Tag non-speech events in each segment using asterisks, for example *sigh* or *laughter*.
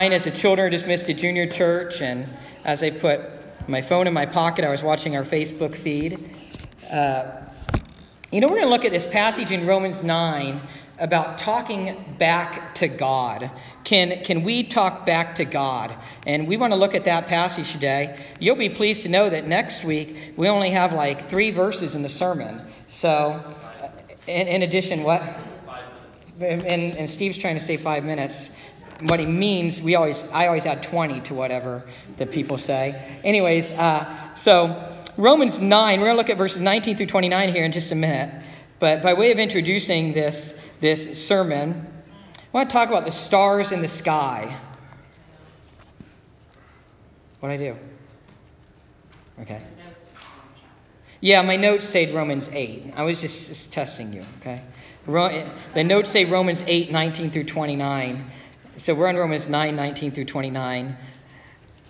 as the children are dismissed to junior church, and as I put my phone in my pocket, I was watching our Facebook feed. Uh, you know, we're going to look at this passage in Romans 9 about talking back to God. Can, can we talk back to God? And we want to look at that passage today. You'll be pleased to know that next week we only have like three verses in the sermon. So, in, in addition, what? And, and Steve's trying to say five minutes what he means, we always, I always add 20 to whatever the people say. Anyways, uh, so Romans 9, we're going to look at verses 19 through 29 here in just a minute. But by way of introducing this, this sermon, I want to talk about the stars in the sky. What I do? Okay. Yeah, my notes say Romans 8. I was just, just testing you, okay? The notes say Romans 8, 19 through 29. So we're on Romans 9 19 through 29.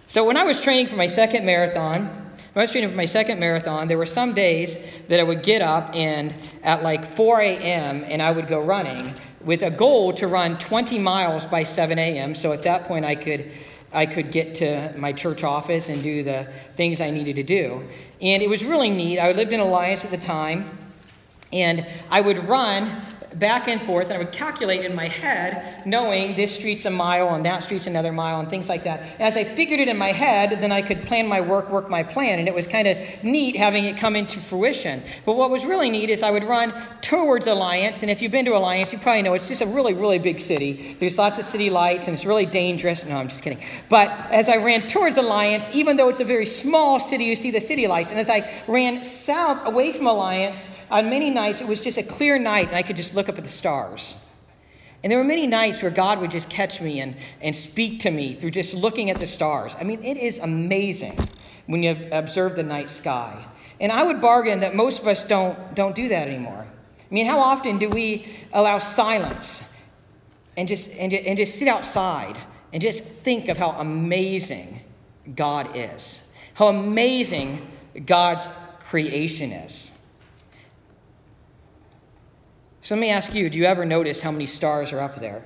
So when I was training for my second marathon, when I was training for my second marathon, there were some days that I would get up and at like 4 a.m. and I would go running with a goal to run 20 miles by 7 a.m. So at that point, I could I could get to my church office and do the things I needed to do. And it was really neat. I lived in Alliance at the time, and I would run back and forth, and I would calculate in my head, knowing this street's a mile and that street's another mile and things like that. As I figured it in my head, then I could plan my work, work my plan, and it was kind of neat having it come into fruition. But what was really neat is I would run towards Alliance, and if you've been to Alliance, you probably know it's just a really, really big city. There's lots of city lights, and it's really dangerous. No, I'm just kidding. But as I ran towards Alliance, even though it's a very small city, you see the city lights. And as I ran south away from Alliance, on many nights it was just a clear night, and I could just look up at the stars. And there were many nights where God would just catch me and, and speak to me through just looking at the stars. I mean, it is amazing when you observe the night sky. And I would bargain that most of us don't, don't do that anymore. I mean, how often do we allow silence and just, and, and just sit outside and just think of how amazing God is? How amazing God's creation is. So let me ask you do you ever notice how many stars are up there?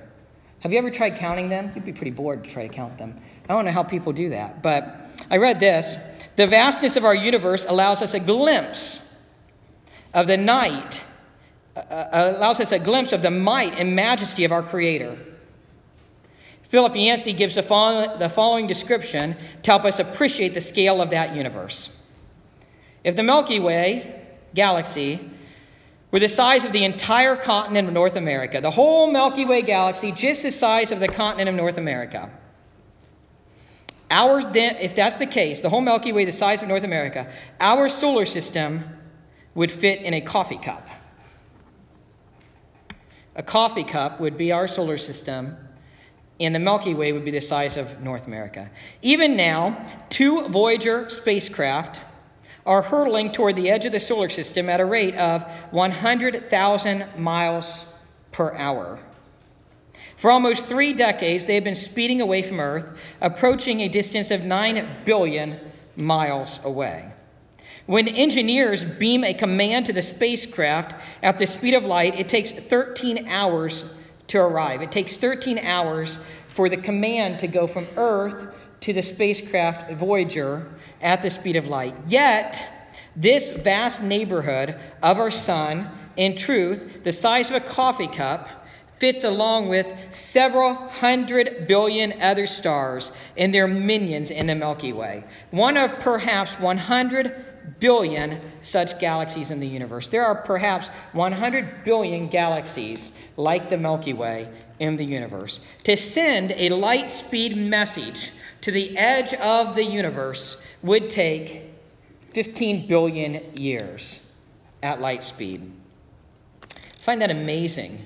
Have you ever tried counting them? You'd be pretty bored to try to count them. I don't know how people do that, but I read this. The vastness of our universe allows us a glimpse of the night, uh, uh allows us a glimpse of the might and majesty of our Creator. Philip Yancey gives the the following description to help us appreciate the scale of that universe. If the Milky Way galaxy were the size of the entire continent of North America, the whole Milky Way galaxy, just the size of the continent of North America. Our, if that's the case, the whole Milky Way, the size of North America, our solar system would fit in a coffee cup. A coffee cup would be our solar system, and the Milky Way would be the size of North America. Even now, two Voyager spacecraft are hurtling toward the edge of the solar system at a rate of 100,000 miles per hour. For almost three decades, they have been speeding away from Earth, approaching a distance of 9 billion miles away. When engineers beam a command to the spacecraft at the speed of light, it takes 13 hours to arrive. It takes 13 hours for the command to go from Earth to the spacecraft Voyager at the speed of light. Yet, this vast neighborhood of our sun, in truth, the size of a coffee cup, fits along with several hundred billion other stars and their minions in the Milky Way. One of perhaps 100 billion such galaxies in the universe. There are perhaps 100 billion galaxies like the Milky Way in the universe. To send a light speed message to the edge of the universe would take 15 billion years at light speed. I find that amazing.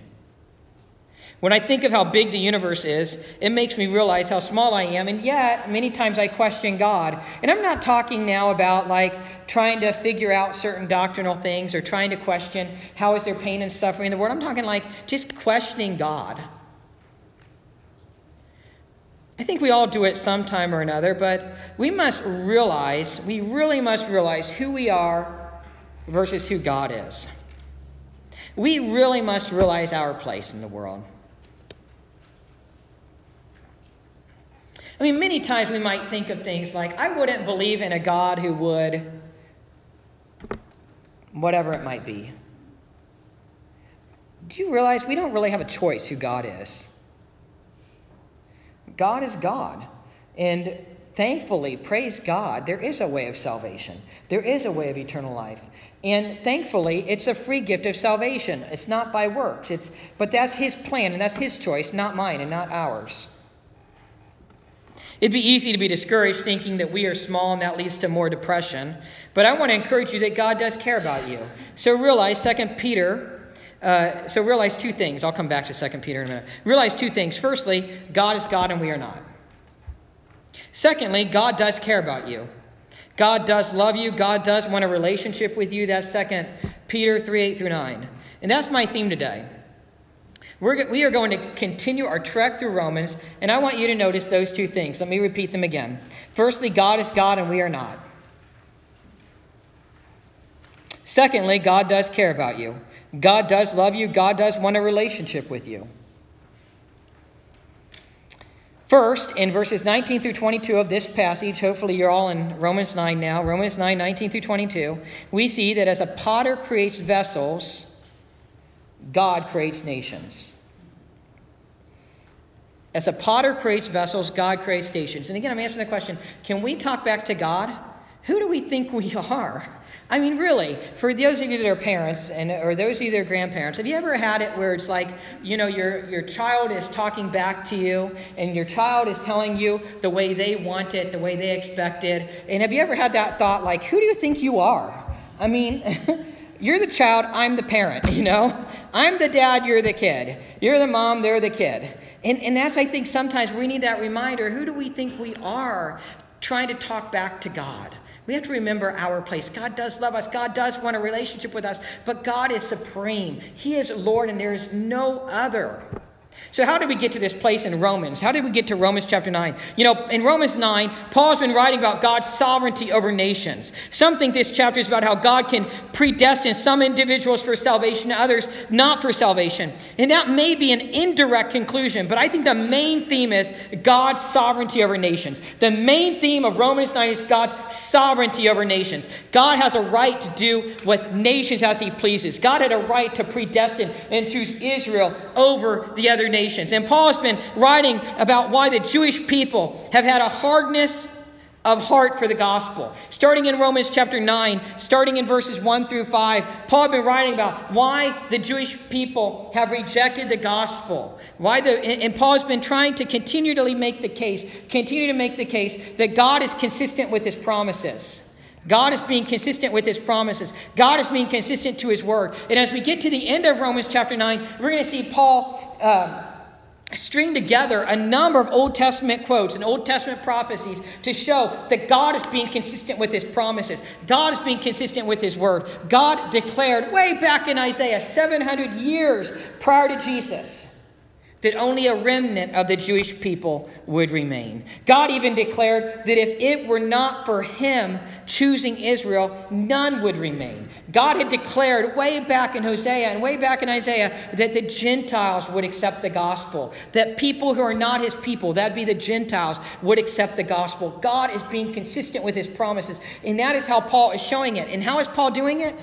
When I think of how big the universe is, it makes me realize how small I am, and yet many times I question God. And I'm not talking now about like trying to figure out certain doctrinal things or trying to question how is there pain and suffering in the world. I'm talking like just questioning God. I think we all do it sometime or another, but we must realize, we really must realize who we are versus who God is. We really must realize our place in the world. I mean, many times we might think of things like, I wouldn't believe in a God who would, whatever it might be. Do you realize we don't really have a choice who God is? God is God. And thankfully, praise God, there is a way of salvation. There is a way of eternal life. And thankfully, it's a free gift of salvation. It's not by works. It's but that's his plan and that's his choice, not mine and not ours. It'd be easy to be discouraged thinking that we are small and that leads to more depression. But I want to encourage you that God does care about you. So realize 2 Peter uh, so realize two things. I'll come back to 2 Peter in a minute. Realize two things. Firstly, God is God and we are not. Secondly, God does care about you. God does love you. God does want a relationship with you. That's 2 Peter 3 8 through 9. And that's my theme today. We're, we are going to continue our trek through Romans, and I want you to notice those two things. Let me repeat them again. Firstly, God is God and we are not. Secondly, God does care about you. God does love you. God does want a relationship with you. First, in verses 19 through 22 of this passage, hopefully you're all in Romans 9 now, Romans 9, 19 through 22, we see that as a potter creates vessels, God creates nations. As a potter creates vessels, God creates nations. And again, I'm answering the question can we talk back to God? Who do we think we are? I mean, really, for those of you that are parents and or those of you that are grandparents, have you ever had it where it's like, you know, your your child is talking back to you and your child is telling you the way they want it, the way they expect it? And have you ever had that thought like, who do you think you are? I mean, *laughs* you're the child, I'm the parent, you know? I'm the dad, you're the kid. You're the mom, they're the kid. And, and that's, I think, sometimes we need that reminder who do we think we are trying to talk back to God? We have to remember our place. God does love us. God does want a relationship with us, but God is supreme. He is Lord, and there is no other. So, how did we get to this place in Romans? How did we get to Romans chapter 9? You know, in Romans 9, Paul's been writing about God's sovereignty over nations. Some think this chapter is about how God can predestine some individuals for salvation, others not for salvation. And that may be an indirect conclusion, but I think the main theme is God's sovereignty over nations. The main theme of Romans 9 is God's sovereignty over nations. God has a right to do with nations as he pleases. God had a right to predestine and choose Israel over the other nations. And Paul has been writing about why the Jewish people have had a hardness of heart for the gospel. Starting in Romans chapter 9, starting in verses 1 through 5, Paul has been writing about why the Jewish people have rejected the gospel. Why the and Paul has been trying to continually make the case, continue to make the case that God is consistent with his promises. God is being consistent with his promises. God is being consistent to his word. And as we get to the end of Romans chapter 9, we're going to see Paul uh, string together a number of Old Testament quotes and Old Testament prophecies to show that God is being consistent with his promises. God is being consistent with his word. God declared way back in Isaiah, 700 years prior to Jesus that only a remnant of the Jewish people would remain. God even declared that if it were not for him choosing Israel, none would remain. God had declared way back in Hosea and way back in Isaiah that the Gentiles would accept the gospel, that people who are not his people, that'd be the Gentiles, would accept the gospel. God is being consistent with his promises, and that is how Paul is showing it. And how is Paul doing it?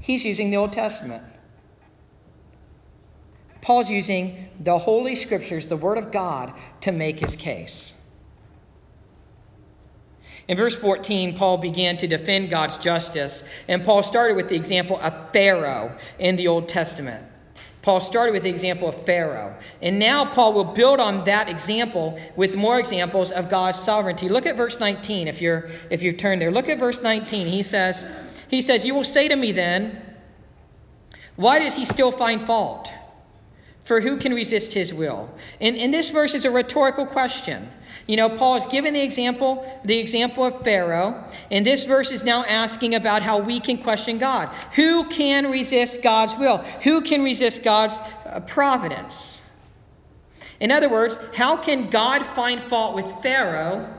He's using the Old Testament. Paul's using the Holy Scriptures, the Word of God, to make his case. In verse 14, Paul began to defend God's justice, and Paul started with the example of Pharaoh in the Old Testament. Paul started with the example of Pharaoh. And now Paul will build on that example with more examples of God's sovereignty. Look at verse 19 if you're if you turn there. Look at verse 19. He says, he says, "You will say to me then, why does he still find fault?" For who can resist his will? And, and this verse is a rhetorical question. You know, Paul has given the example, the example of Pharaoh, and this verse is now asking about how we can question God. Who can resist God's will? Who can resist God's uh, providence? In other words, how can God find fault with Pharaoh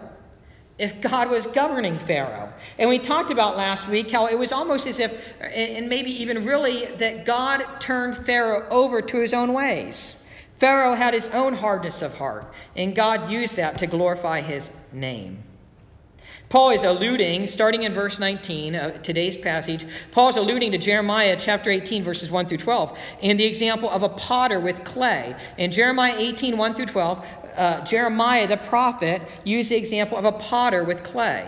if God was governing Pharaoh. And we talked about last week how it was almost as if, and maybe even really, that God turned Pharaoh over to his own ways. Pharaoh had his own hardness of heart, and God used that to glorify his name. Paul is alluding, starting in verse 19 of today's passage, Paul is alluding to Jeremiah chapter 18, verses 1 through 12, and the example of a potter with clay. In Jeremiah 18, 1 through 12, uh, Jeremiah the prophet used the example of a potter with clay.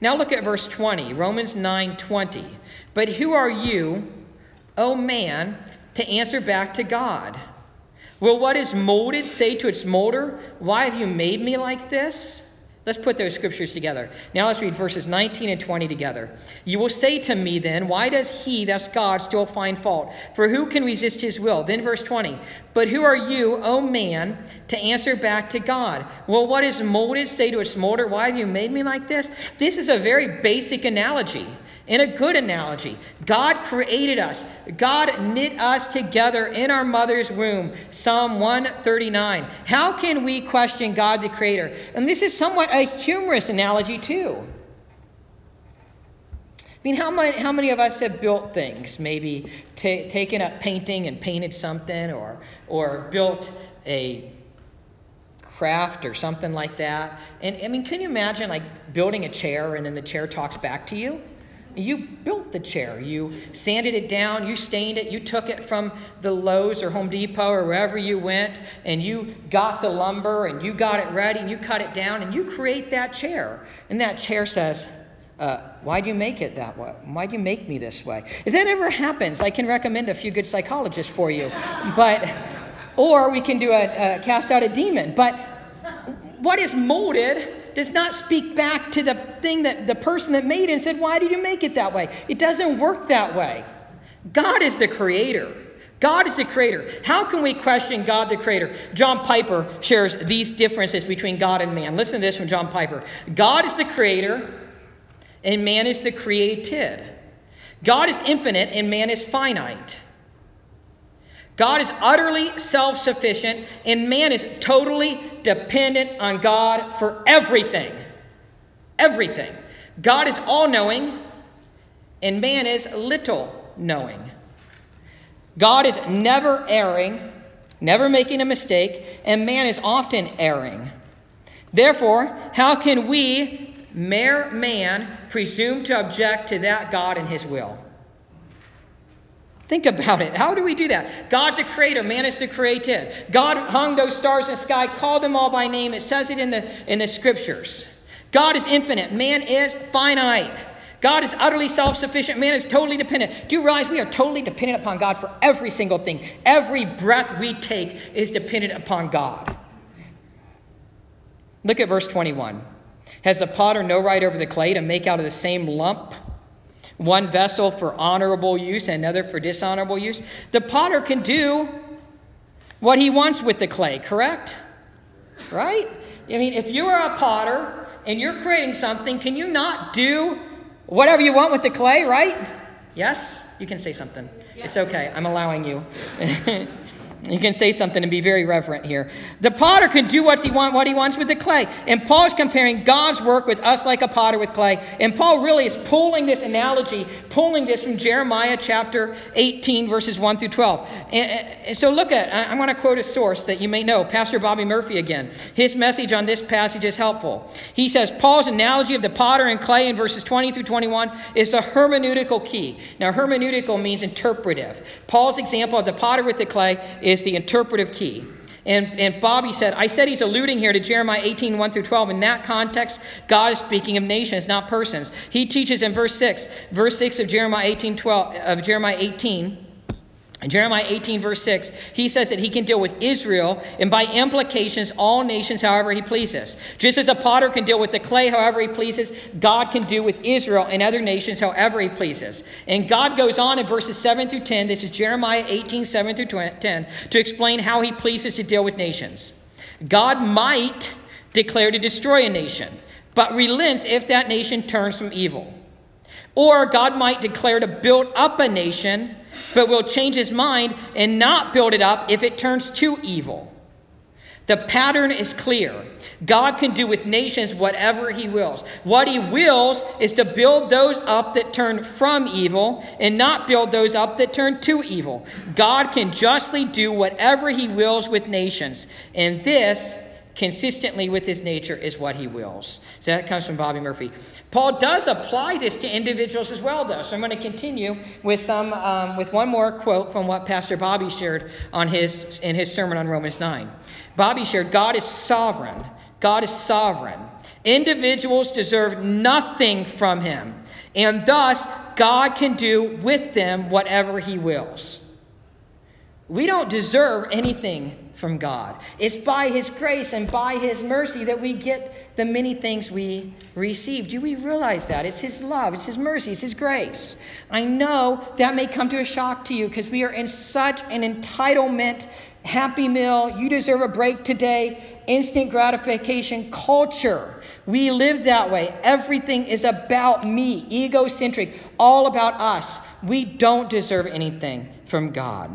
Now look at verse 20, Romans 9 20. But who are you, O man, to answer back to God? Will what is molded say to its molder, Why have you made me like this? Let's put those scriptures together. Now let's read verses 19 and 20 together. You will say to me then, Why does he, that's God, still find fault? For who can resist his will? Then verse 20. But who are you, O man, to answer back to God? Well, what is molded say to its molder, Why have you made me like this? This is a very basic analogy. In a good analogy, God created us. God knit us together in our mother's womb. Psalm 139. How can we question God the Creator? And this is somewhat a humorous analogy, too. I mean, how many, how many of us have built things? Maybe t- taken up painting and painted something, or, or built a craft or something like that. And I mean, can you imagine like building a chair and then the chair talks back to you? You built the chair. You sanded it down. You stained it. You took it from the Lowe's or Home Depot or wherever you went, and you got the lumber and you got it ready and you cut it down and you create that chair. And that chair says, uh, why do you make it that way? Why do you make me this way? If that ever happens, I can recommend a few good psychologists for you. But, or we can do a, a cast out a demon. But what is molded does not speak back to the thing that the person that made it and said, Why did you make it that way? It doesn't work that way. God is the creator. God is the creator. How can we question God the creator? John Piper shares these differences between God and man. Listen to this from John Piper God is the creator, and man is the created. God is infinite, and man is finite. God is utterly self sufficient, and man is totally dependent on God for everything. Everything. God is all knowing, and man is little knowing. God is never erring, never making a mistake, and man is often erring. Therefore, how can we, mere man, presume to object to that God and his will? Think about it. How do we do that? God's the creator, man is the created. God hung those stars in the sky, called them all by name. It says it in the, in the scriptures. God is infinite, man is finite. God is utterly self sufficient, man is totally dependent. Do you realize we are totally dependent upon God for every single thing? Every breath we take is dependent upon God. Look at verse 21. Has the potter no right over the clay to make out of the same lump? One vessel for honorable use and another for dishonorable use. The potter can do what he wants with the clay, correct? Right? I mean, if you are a potter and you're creating something, can you not do whatever you want with the clay, right? Yes? You can say something. It's okay. I'm allowing you. *laughs* You can say something and be very reverent here. The potter can do what he, want, what he wants with the clay. And Paul is comparing God's work with us like a potter with clay. And Paul really is pulling this analogy, pulling this from Jeremiah chapter 18, verses 1 through 12. And, so look at, I'm going to quote a source that you may know, Pastor Bobby Murphy again. His message on this passage is helpful. He says, Paul's analogy of the potter and clay in verses 20 through 21 is the hermeneutical key. Now, hermeneutical means interpretive. Paul's example of the potter with the clay is is the interpretive key. And, and Bobby said, I said he's alluding here to Jeremiah 18, 1 through 12. In that context, God is speaking of nations, not persons. He teaches in verse 6, verse 6 of Jeremiah 18, 12, of Jeremiah 18, in Jeremiah 18, verse 6, he says that he can deal with Israel and by implications all nations however he pleases. Just as a potter can deal with the clay however he pleases, God can do with Israel and other nations however he pleases. And God goes on in verses 7 through 10, this is Jeremiah 18, 7 through 10, to explain how he pleases to deal with nations. God might declare to destroy a nation, but relents if that nation turns from evil. Or God might declare to build up a nation but will change his mind and not build it up if it turns to evil. The pattern is clear. God can do with nations whatever he wills. What he wills is to build those up that turn from evil and not build those up that turn to evil. God can justly do whatever he wills with nations. And this, consistently with his nature, is what he wills. So that comes from Bobby Murphy. Paul does apply this to individuals as well, though. So I'm going to continue with some um, with one more quote from what Pastor Bobby shared on his in his sermon on Romans 9. Bobby shared, God is sovereign. God is sovereign. Individuals deserve nothing from him, and thus God can do with them whatever he wills. We don't deserve anything from God. It's by His grace and by His mercy that we get the many things we receive. Do we realize that? It's His love, it's His mercy, it's His grace. I know that may come to a shock to you because we are in such an entitlement, happy meal, you deserve a break today, instant gratification culture. We live that way. Everything is about me, egocentric, all about us. We don't deserve anything from God.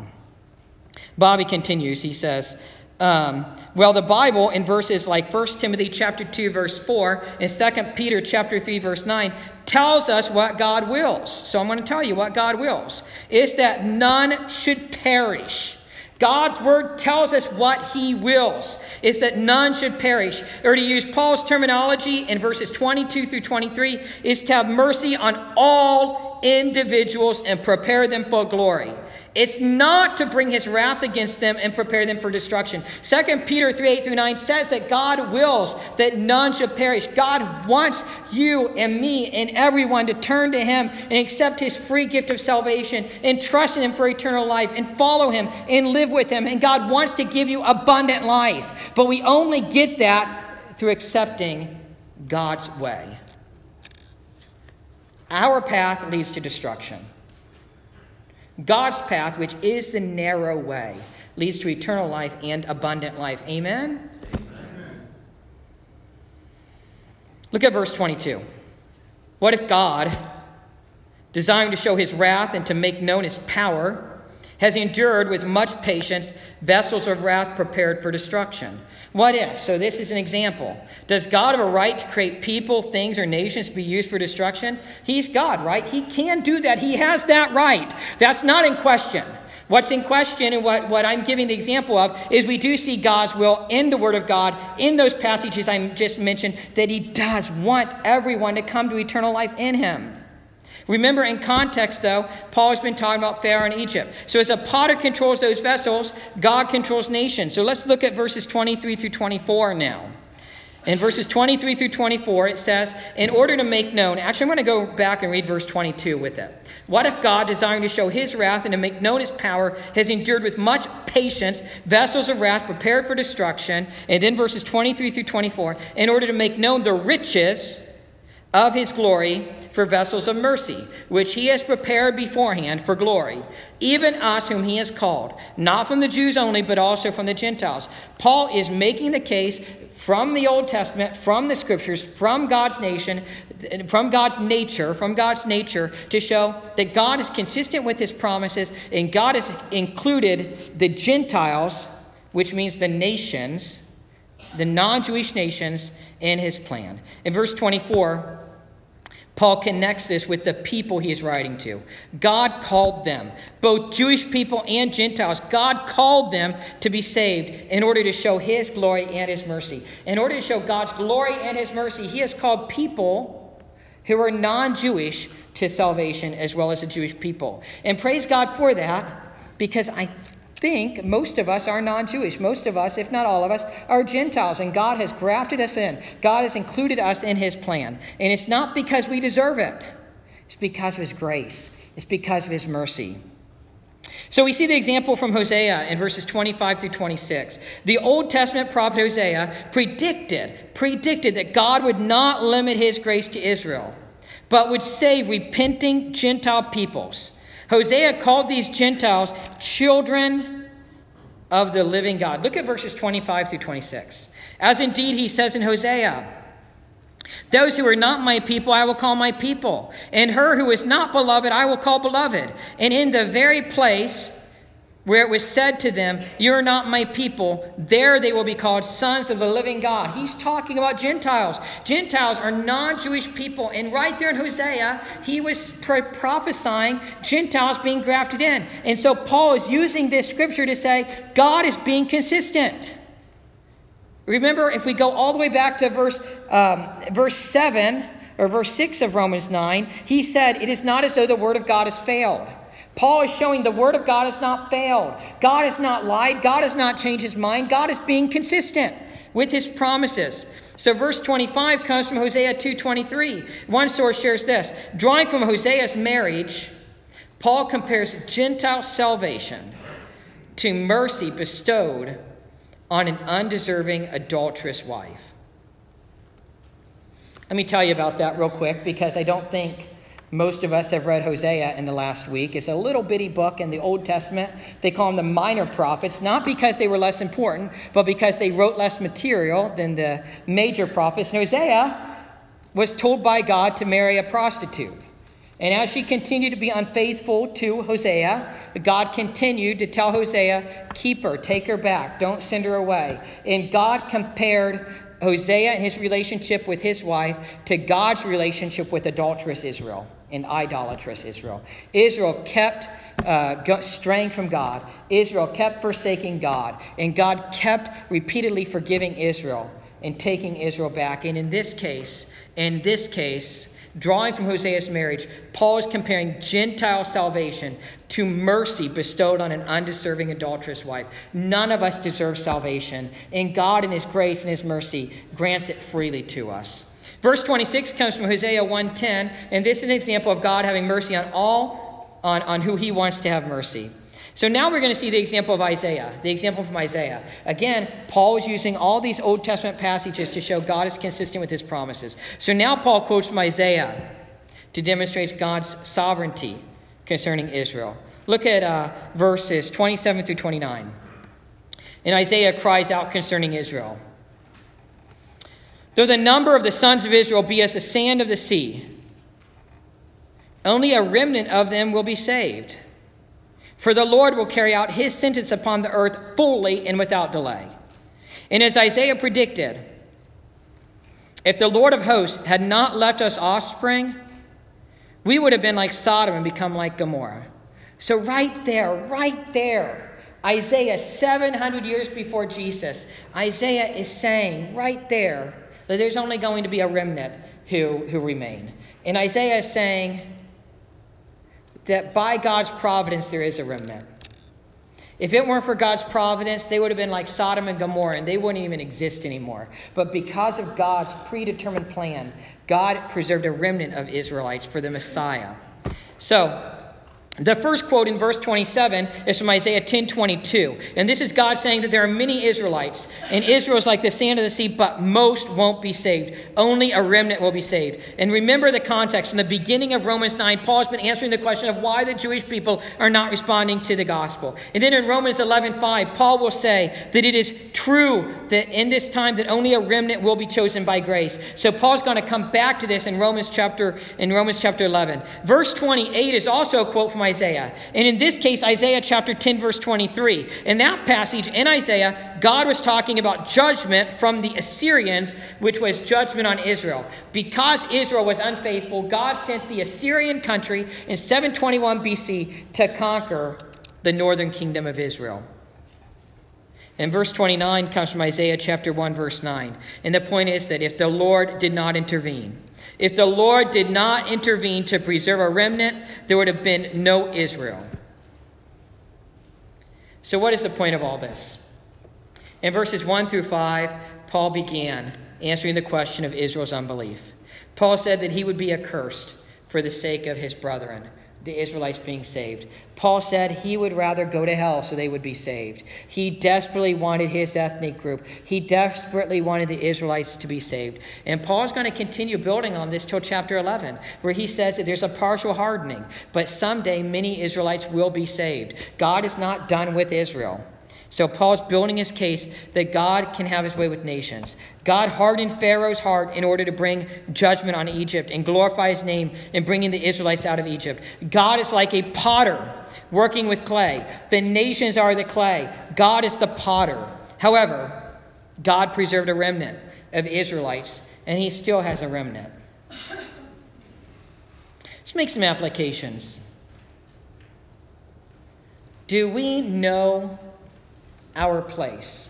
Bobby continues. He says, um, well, the Bible in verses like 1 Timothy chapter 2, verse 4, and 2 Peter chapter 3, verse 9, tells us what God wills. So I'm going to tell you what God wills. Is that none should perish. God's word tells us what he wills is that none should perish. Or to use Paul's terminology in verses 22 through 23, is to have mercy on all individuals and prepare them for glory. It's not to bring his wrath against them and prepare them for destruction. 2 Peter 3 8 through 9 says that God wills that none should perish. God wants you and me and everyone to turn to him and accept his free gift of salvation and trust in him for eternal life and follow him and live with him. And God wants to give you abundant life. But we only get that through accepting God's way. Our path leads to destruction. God's path, which is the narrow way, leads to eternal life and abundant life. Amen? Amen? Look at verse 22. What if God, desiring to show his wrath and to make known his power, has endured with much patience vessels of wrath prepared for destruction. What if? So, this is an example. Does God have a right to create people, things, or nations to be used for destruction? He's God, right? He can do that. He has that right. That's not in question. What's in question and what, what I'm giving the example of is we do see God's will in the Word of God, in those passages I just mentioned, that He does want everyone to come to eternal life in Him. Remember, in context, though, Paul has been talking about Pharaoh and Egypt. So, as a potter controls those vessels, God controls nations. So, let's look at verses 23 through 24 now. In verses 23 through 24, it says, In order to make known, actually, I'm going to go back and read verse 22 with it. What if God, desiring to show his wrath and to make known his power, has endured with much patience vessels of wrath prepared for destruction? And then verses 23 through 24, in order to make known the riches of his glory for vessels of mercy, which he has prepared beforehand for glory, even us whom he has called, not from the Jews only, but also from the Gentiles. Paul is making the case from the Old Testament, from the scriptures, from God's nation, from God's nature, from God's nature, to show that God is consistent with his promises, and God has included the Gentiles, which means the nations, the non Jewish nations, in his plan. In verse 24, Paul connects this with the people he is writing to. God called them, both Jewish people and Gentiles. God called them to be saved in order to show his glory and his mercy. In order to show God's glory and his mercy, he has called people who are non Jewish to salvation as well as the Jewish people. And praise God for that because I think most of us are non Jewish. Most of us, if not all of us, are Gentiles, and God has grafted us in. God has included us in His plan. And it's not because we deserve it, it's because of His grace, it's because of His mercy. So we see the example from Hosea in verses 25 through 26. The Old Testament prophet Hosea predicted, predicted that God would not limit his grace to Israel, but would save repenting Gentile peoples. Hosea called these Gentiles children of the living God. Look at verses 25 through 26. As indeed he says in Hosea, those who are not my people, I will call my people. And her who is not beloved, I will call beloved. And in the very place where it was said to them, You're not my people. There they will be called sons of the living God. He's talking about Gentiles. Gentiles are non Jewish people. And right there in Hosea, he was prophesying Gentiles being grafted in. And so Paul is using this scripture to say, God is being consistent. Remember, if we go all the way back to verse, um, verse 7 or verse 6 of Romans 9, he said, It is not as though the word of God has failed. Paul is showing the word of God has not failed. God has not lied. God has not changed his mind. God is being consistent with his promises. So verse 25 comes from Hosea 2:23. One source shares this. Drawing from Hosea's marriage, Paul compares Gentile salvation to mercy bestowed on an undeserving adulterous wife. Let me tell you about that real quick because I don't think most of us have read Hosea in the last week. It's a little bitty book in the Old Testament. They call them the minor prophets, not because they were less important, but because they wrote less material than the major prophets. And Hosea was told by God to marry a prostitute. And as she continued to be unfaithful to Hosea, God continued to tell Hosea, Keep her, take her back, don't send her away. And God compared Hosea and his relationship with his wife to God's relationship with adulterous Israel and idolatrous Israel. Israel kept uh, straying from God. Israel kept forsaking God. And God kept repeatedly forgiving Israel and taking Israel back. And in this case, in this case, drawing from Hosea's marriage, Paul is comparing Gentile salvation to mercy bestowed on an undeserving adulterous wife. None of us deserve salvation, and God, in His grace and His mercy, grants it freely to us. Verse 26 comes from Hosea 1:10, and this is an example of God having mercy on all on, on who he wants to have mercy. So now we're going to see the example of Isaiah, the example from Isaiah. Again, Paul is using all these Old Testament passages to show God is consistent with his promises. So now Paul quotes from Isaiah to demonstrate God's sovereignty concerning Israel. Look at uh, verses 27 through 29. And Isaiah cries out concerning Israel. Though the number of the sons of Israel be as the sand of the sea, only a remnant of them will be saved. For the Lord will carry out his sentence upon the earth fully and without delay. And as Isaiah predicted, if the Lord of hosts had not left us offspring, we would have been like Sodom and become like Gomorrah. So, right there, right there, Isaiah, 700 years before Jesus, Isaiah is saying right there, there's only going to be a remnant who, who remain. And Isaiah is saying that by God's providence, there is a remnant. If it weren't for God's providence, they would have been like Sodom and Gomorrah and they wouldn't even exist anymore. But because of God's predetermined plan, God preserved a remnant of Israelites for the Messiah. So, the first quote in verse 27 is from Isaiah 10 22. And this is God saying that there are many Israelites, and Israel is like the sand of the sea, but most won't be saved. Only a remnant will be saved. And remember the context. From the beginning of Romans 9, Paul has been answering the question of why the Jewish people are not responding to the gospel. And then in Romans 11 5, Paul will say that it is true that in this time that only a remnant will be chosen by grace. So Paul's going to come back to this in Romans chapter in Romans chapter 11. Verse 28 is also a quote from Isaiah. And in this case, Isaiah chapter 10, verse 23. In that passage in Isaiah, God was talking about judgment from the Assyrians, which was judgment on Israel. Because Israel was unfaithful, God sent the Assyrian country in 721 BC to conquer the northern kingdom of Israel. And verse 29 comes from Isaiah chapter 1, verse 9. And the point is that if the Lord did not intervene, if the Lord did not intervene to preserve a remnant, there would have been no Israel. So, what is the point of all this? In verses 1 through 5, Paul began answering the question of Israel's unbelief. Paul said that he would be accursed for the sake of his brethren the Israelites being saved. Paul said he would rather go to hell so they would be saved. He desperately wanted his ethnic group. He desperately wanted the Israelites to be saved. And Paul's going to continue building on this till chapter 11, where he says that there's a partial hardening, but someday many Israelites will be saved. God is not done with Israel. So Paul's building his case that God can have his way with nations. God hardened Pharaoh's heart in order to bring judgment on Egypt and glorify his name in bringing the Israelites out of Egypt. God is like a potter working with clay. The nations are the clay. God is the potter. However, God preserved a remnant of Israelites, and he still has a remnant. Let's make some applications. Do we know our place?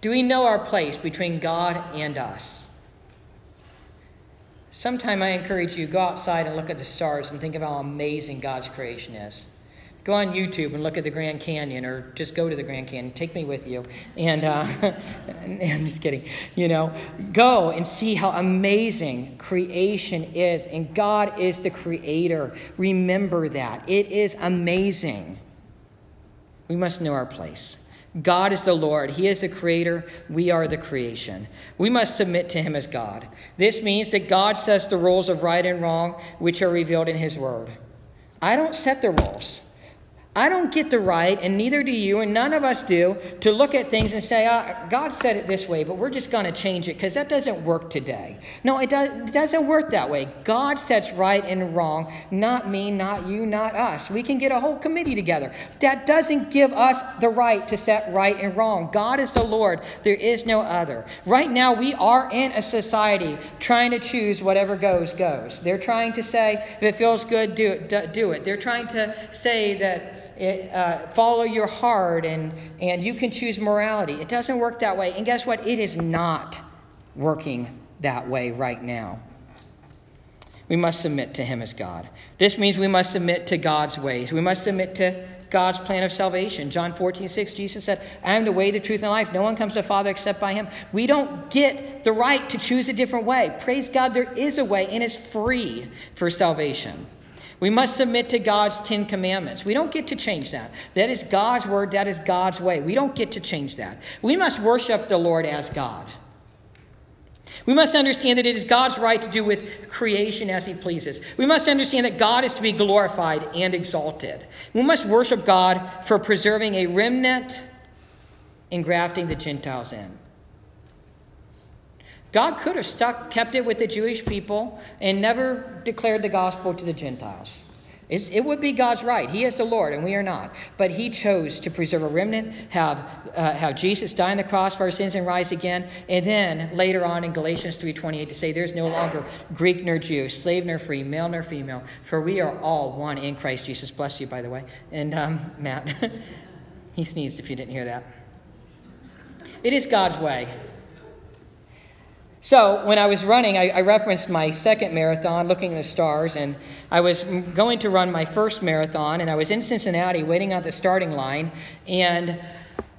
Do we know our place between God and us? Sometime I encourage you go outside and look at the stars and think of how amazing God's creation is. Go on YouTube and look at the Grand Canyon, or just go to the Grand Canyon. Take me with you. And uh, *laughs* I'm just kidding. You know, go and see how amazing creation is. And God is the creator. Remember that. It is amazing. We must know our place. God is the Lord. He is the creator. We are the creation. We must submit to Him as God. This means that God sets the rules of right and wrong, which are revealed in His Word. I don't set the rules. I don't get the right, and neither do you, and none of us do, to look at things and say, oh, God said it this way, but we're just going to change it because that doesn't work today. No, it, does, it doesn't work that way. God sets right and wrong, not me, not you, not us. We can get a whole committee together. That doesn't give us the right to set right and wrong. God is the Lord, there is no other. Right now, we are in a society trying to choose whatever goes, goes. They're trying to say, if it feels good, do it. Do it. They're trying to say that it, uh, follow your heart and, and you can choose morality. It doesn't work that way. And guess what? It is not working that way right now. We must submit to Him as God. This means we must submit to God's ways. We must submit to God's plan of salvation. John 14, 6, Jesus said, I am the way, the truth, and life. No one comes to the Father except by Him. We don't get the right to choose a different way. Praise God, there is a way, and it's free for salvation. We must submit to God's Ten Commandments. We don't get to change that. That is God's word, that is God's way. We don't get to change that. We must worship the Lord as God. We must understand that it is God's right to do with creation as He pleases. We must understand that God is to be glorified and exalted. We must worship God for preserving a remnant and grafting the Gentiles in. God could have stuck, kept it with the Jewish people and never declared the gospel to the Gentiles. It's, it would be God's right. He is the Lord, and we are not. But He chose to preserve a remnant, have, uh, have Jesus die on the cross for our sins and rise again, and then later on in Galatians 3.28 to say there's no longer Greek nor Jew, slave nor free, male nor female, for we are all one in Christ Jesus. Bless you, by the way. And um, *laughs* Matt, *laughs* he sneezed if you didn't hear that. It is God's way. So, when I was running, I, I, referenced my second marathon, looking at the stars, and I was going to run my first marathon, and I was in Cincinnati waiting at the starting line. And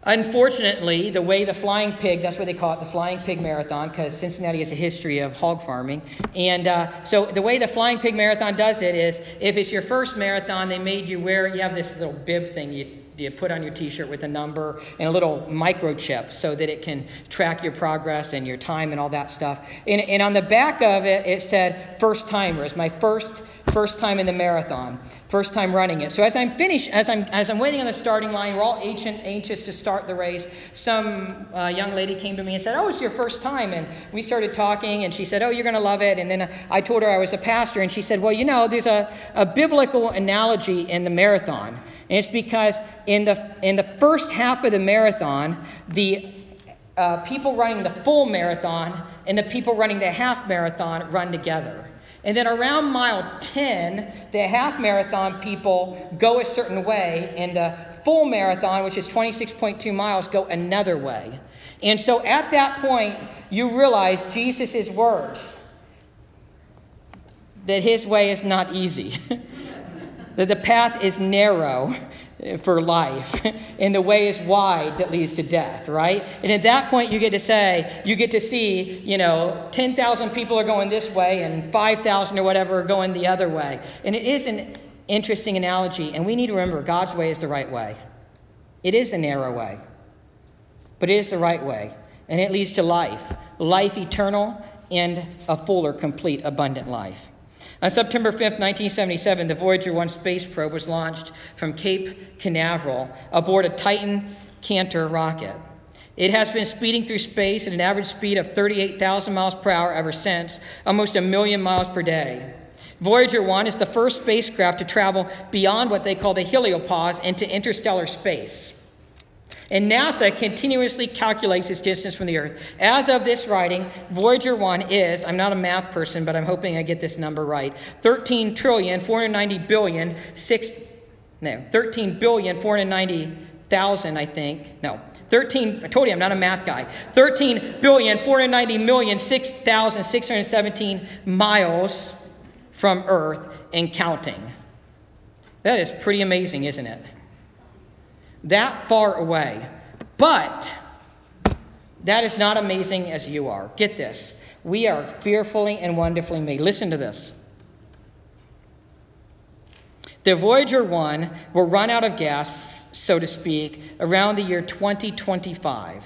unfortunately, the way the Flying Pig, that's what they call it, the Flying Pig Marathon, because Cincinnati has a history of hog farming. And uh, so, the way the Flying Pig Marathon does it is if it's your first marathon, they made you wear, you have this little bib thing you you put on your t-shirt with a number and a little microchip so that it can track your progress and your time and all that stuff. And, and on the back of it it said first timers my first first time in the marathon first time running it. So as i'm finished as i'm as i'm waiting on the starting line we're all ancient, anxious to start the race. Some uh, young lady came to me and said oh it's your first time. And we started talking and she said oh you're going to love it. And then i told her i was a pastor and she said well you know there's a, a biblical analogy in the marathon. And it's because in the, in the first half of the marathon, the uh, people running the full marathon and the people running the half marathon run together. And then around mile 10, the half marathon people go a certain way, and the full marathon, which is 26.2 miles, go another way. And so at that point, you realize Jesus' words that his way is not easy. *laughs* that the path is narrow for life *laughs* and the way is wide that leads to death right? And at that point you get to say you get to see you know 10,000 people are going this way and 5,000 or whatever are going the other way. And it is an interesting analogy and we need to remember God's way is the right way. It is the narrow way but it is the right way and it leads to life. Life eternal and a fuller complete abundant life On September 5th, 1977, the Voyager 1 space probe was launched from Cape Canaveral aboard a Titan Cantor rocket. It has been speeding through space at an average speed of 38,000 miles per hour ever since, almost a million miles per day. Voyager 1 is the first spacecraft to travel beyond what they call the heliopause into interstellar space. And NASA continuously calculates its distance from the Earth. As of this writing, Voyager 1 is, I'm not a math person, but I'm hoping I get this number right, 13 trillion, 490 billion, 6, no, 13 billion, 490 thousand, I think. No, 13, I told you I'm not a math guy. 13 billion, 490 million, 6,617 miles from Earth and counting. That is pretty amazing, isn't it? That far away. But that is not amazing as you are. Get this. We are fearfully and wonderfully made. Listen to this. The Voyager 1 will run out of gas, so to speak, around the year 2025.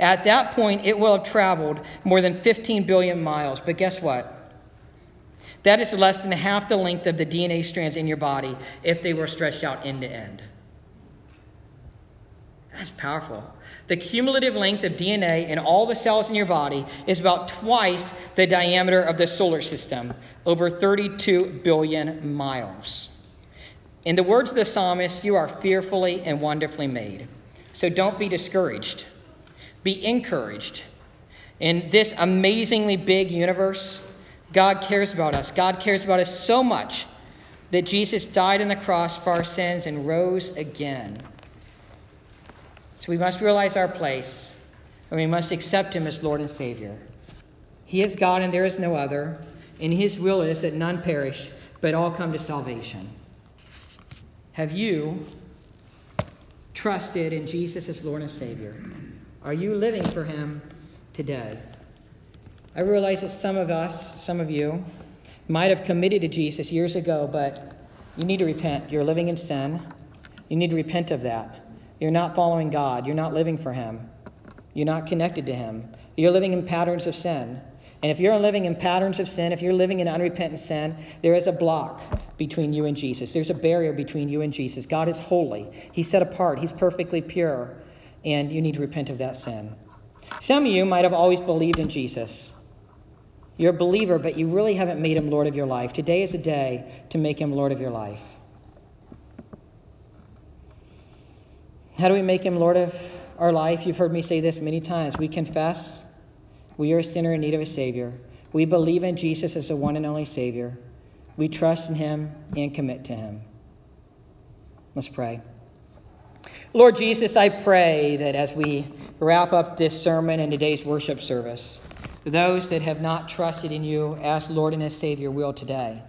At that point, it will have traveled more than 15 billion miles. But guess what? That is less than half the length of the DNA strands in your body if they were stretched out end to end. That's powerful. The cumulative length of DNA in all the cells in your body is about twice the diameter of the solar system, over 32 billion miles. In the words of the psalmist, you are fearfully and wonderfully made. So don't be discouraged. Be encouraged. In this amazingly big universe, God cares about us. God cares about us so much that Jesus died on the cross for our sins and rose again. So we must realize our place, and we must accept Him as Lord and Savior. He is God, and there is no other, and His will is that none perish, but all come to salvation. Have you trusted in Jesus as Lord and Savior? Are you living for Him today? I realize that some of us, some of you, might have committed to Jesus years ago, but you need to repent. You're living in sin. You need to repent of that. You're not following God. You're not living for Him. You're not connected to Him. You're living in patterns of sin. And if you're living in patterns of sin, if you're living in unrepentant sin, there is a block between you and Jesus. There's a barrier between you and Jesus. God is holy, He's set apart, He's perfectly pure, and you need to repent of that sin. Some of you might have always believed in Jesus. You're a believer, but you really haven't made Him Lord of your life. Today is a day to make Him Lord of your life. How do we make Him Lord of our life? You've heard me say this many times. We confess we are a sinner in need of a Savior. We believe in Jesus as the one and only Savior. We trust in him and commit to him. Let's pray. Lord Jesus, I pray that as we wrap up this sermon and today's worship service, those that have not trusted in you as Lord and as Savior will today.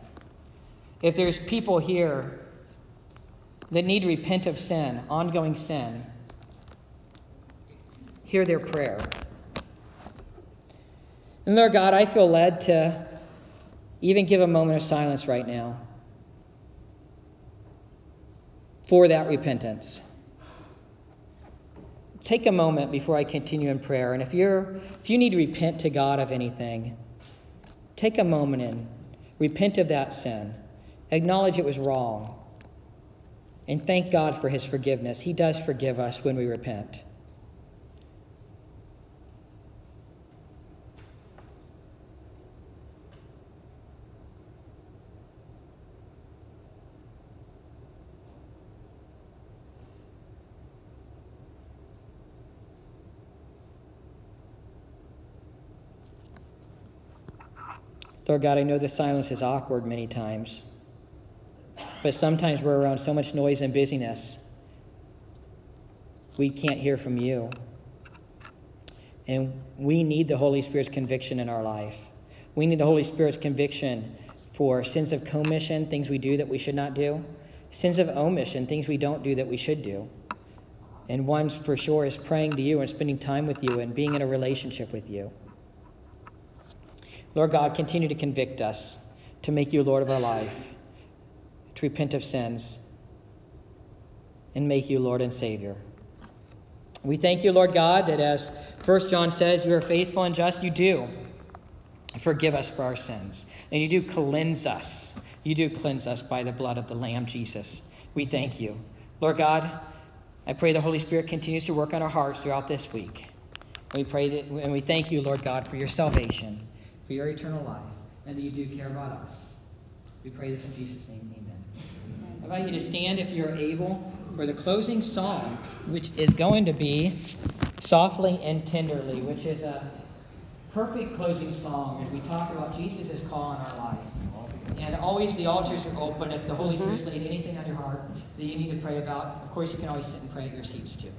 If there's people here that need repent of sin, ongoing sin, hear their prayer. And Lord God, I feel led to even give a moment of silence right now for that repentance. Take a moment before I continue in prayer. And if, you're, if you need to repent to God of anything, take a moment and repent of that sin. Acknowledge it was wrong. And thank God for his forgiveness. He does forgive us when we repent. Lord God, I know the silence is awkward many times, but sometimes we're around so much noise and busyness, we can't hear from you. And we need the Holy Spirit's conviction in our life. We need the Holy Spirit's conviction for sins of commission, things we do that we should not do, sins of omission, things we don't do that we should do. And one for sure is praying to you and spending time with you and being in a relationship with you. Lord God, continue to convict us to make you Lord of our life, to repent of sins, and make you Lord and Savior. We thank you, Lord God, that as 1 John says, you are faithful and just, you do. forgive us for our sins. And you do cleanse us. You do cleanse us by the blood of the Lamb, Jesus. We thank you. Lord God, I pray the Holy Spirit continues to work on our hearts throughout this week. We pray that, and we thank you, Lord God, for your salvation, for your eternal life, and that you do care about us. We pray this in Jesus' name. Amen. I invite you to stand if you're able for the closing song, which is going to be Softly and Tenderly, which is a perfect closing song as we talk about Jesus' call on our life. And always the altars are open. If the Holy Spirit's laid anything on your heart that you need to pray about, of course, you can always sit and pray at your seats too.